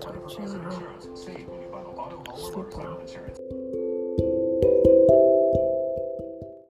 Touching, insurance.